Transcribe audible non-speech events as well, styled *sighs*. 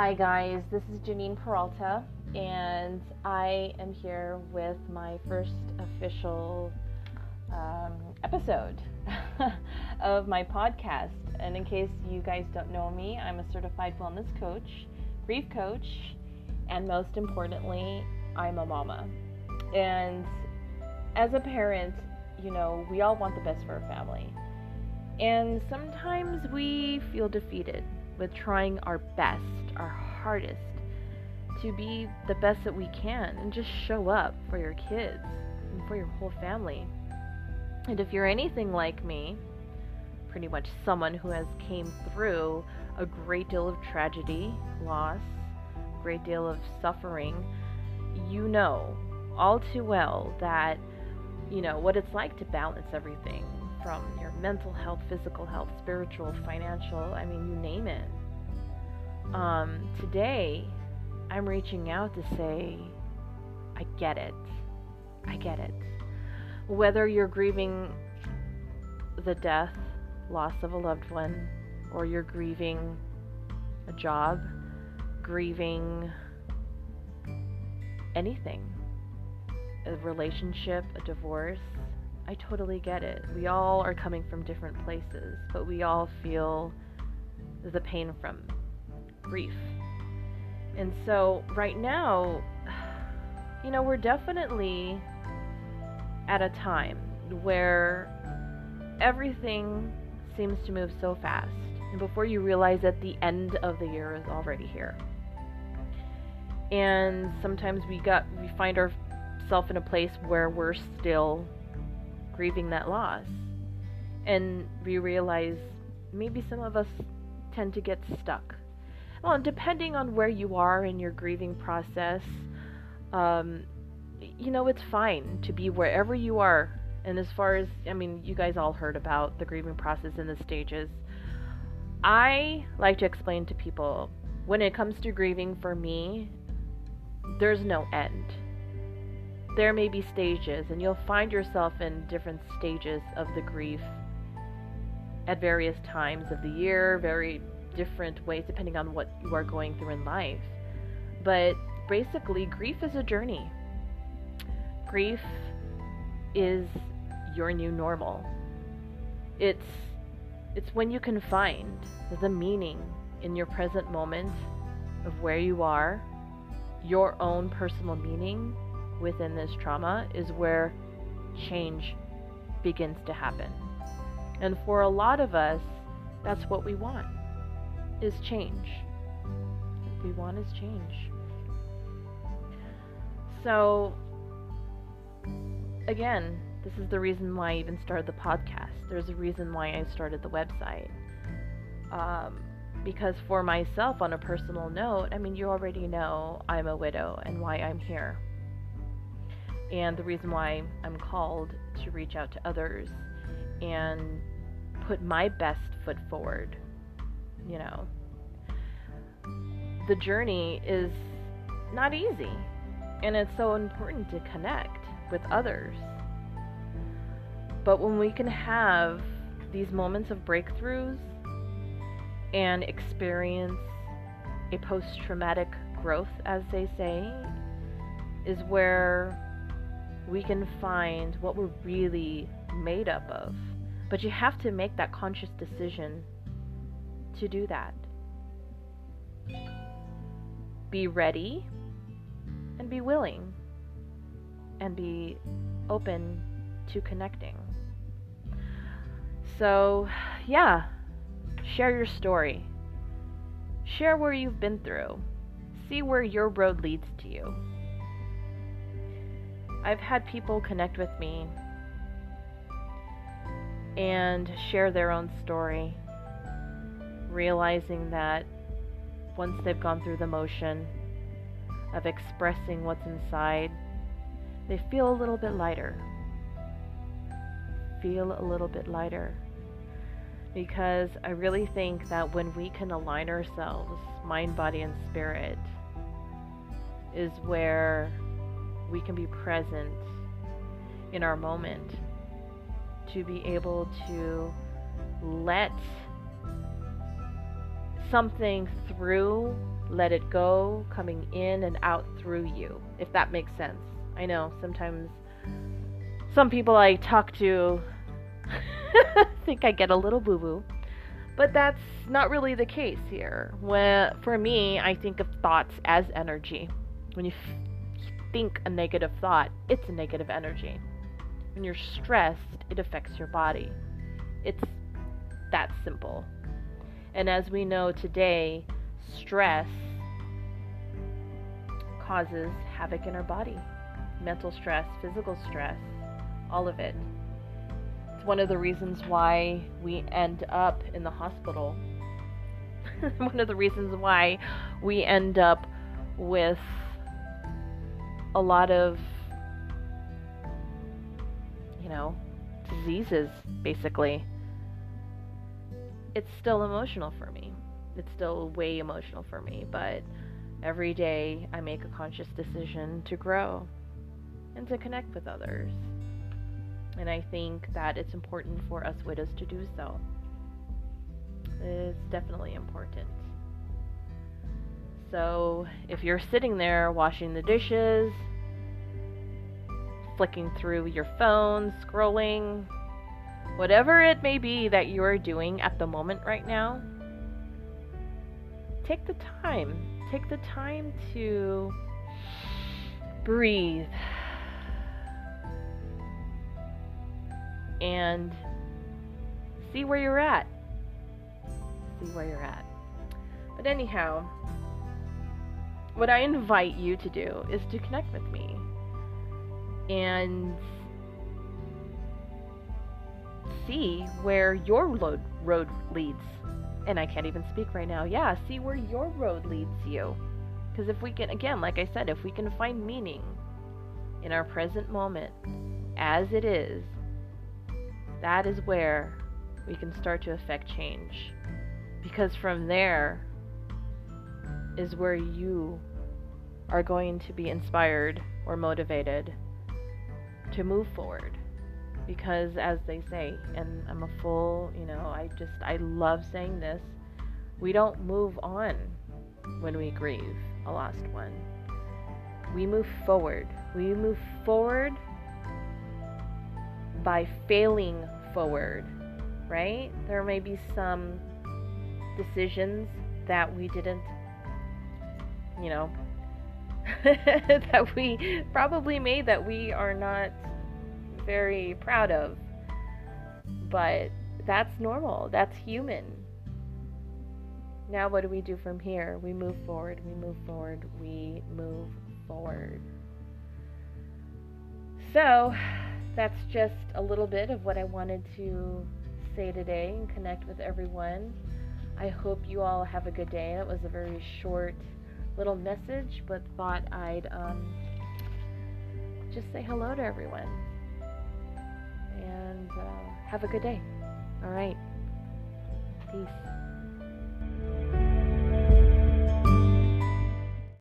Hi, guys. This is Janine Peralta, and I am here with my first official um, episode *laughs* of my podcast. And in case you guys don't know me, I'm a certified wellness coach, grief coach, and most importantly, I'm a mama. And as a parent, you know, we all want the best for our family. And sometimes we feel defeated with trying our best, our hardest, to be the best that we can and just show up for your kids and for your whole family. And if you're anything like me, pretty much someone who has came through a great deal of tragedy, loss, great deal of suffering, you know all too well that you know what it's like to balance everything from your mental health, physical health, spiritual, financial, I mean, you name it. Um, today, I'm reaching out to say, I get it. I get it. Whether you're grieving the death, loss of a loved one, or you're grieving a job, grieving anything, a relationship, a divorce, I totally get it. We all are coming from different places, but we all feel the pain from grief. And so, right now, *sighs* you know, we're definitely at a time where everything seems to move so fast. And before you realize that the end of the year is already here. And sometimes we got we find ourselves in a place where we're still grieving that loss. And we realize maybe some of us tend to get stuck. Well, depending on where you are in your grieving process, um, you know, it's fine to be wherever you are. And as far as, I mean, you guys all heard about the grieving process and the stages. I like to explain to people when it comes to grieving for me, there's no end there may be stages, and you'll find yourself in different stages of the grief at various times of the year, very different ways depending on what you are going through in life. But basically, grief is a journey. Grief is your new normal. It's it's when you can find the meaning in your present moment of where you are, your own personal meaning within this trauma is where change begins to happen. And for a lot of us, that's what we want is change. What we want is change. So again, this is the reason why I even started the podcast. There's a reason why I started the website. Um, because for myself, on a personal note, I mean, you already know I'm a widow and why I'm here and the reason why I'm called to reach out to others and put my best foot forward. You know, the journey is not easy, and it's so important to connect with others. But when we can have these moments of breakthroughs and experience a post traumatic growth, as they say, is where we can find what we're really made up of. But you have to make that conscious decision to do that. Be ready and be willing and be open to connecting. So, yeah, share your story. Share where you've been through. See where your road leads to you. I've had people connect with me and share their own story, realizing that once they've gone through the motion of expressing what's inside, they feel a little bit lighter. Feel a little bit lighter. Because I really think that when we can align ourselves, mind, body, and spirit, is where we can be present in our moment to be able to let something through let it go coming in and out through you, if that makes sense. I know sometimes some people I talk to *laughs* think I get a little boo boo, but that's not really the case here. When, for me, I think of thoughts as energy. When you think a negative thought, it's a negative energy. When you're stressed, it affects your body. It's that simple. And as we know today, stress causes havoc in our body mental stress, physical stress, all of it. It's one of the reasons why we end up in the hospital. *laughs* one of the reasons why we end up with a lot of, you know, diseases, basically. It's still emotional for me. It's still way emotional for me, but every day I make a conscious decision to grow and to connect with others. And I think that it's important for us widows to do so. It's definitely important. So if you're sitting there washing the dishes, flicking through your phone, scrolling, whatever it may be that you're doing at the moment right now, take the time. Take the time to breathe and see where you're at. See where you're at. But anyhow, what I invite you to do is to connect with me and see where your road, road leads. And I can't even speak right now. Yeah, see where your road leads you. Because if we can, again, like I said, if we can find meaning in our present moment as it is, that is where we can start to affect change. Because from there is where you are going to be inspired or motivated to move forward. Because, as they say, and I'm a full, you know, I just, I love saying this, we don't move on when we grieve a lost one. We move forward. We move forward by failing forward, right? There may be some decisions that we didn't, you know, *laughs* that we probably made that we are not very proud of. But that's normal, that's human. Now, what do we do from here? We move forward, we move forward, we move forward. So, that's just a little bit of what I wanted to say today and connect with everyone. I hope you all have a good day. It was a very short little message, but thought I'd um, just say hello to everyone. And uh, have a good day. All right. Peace.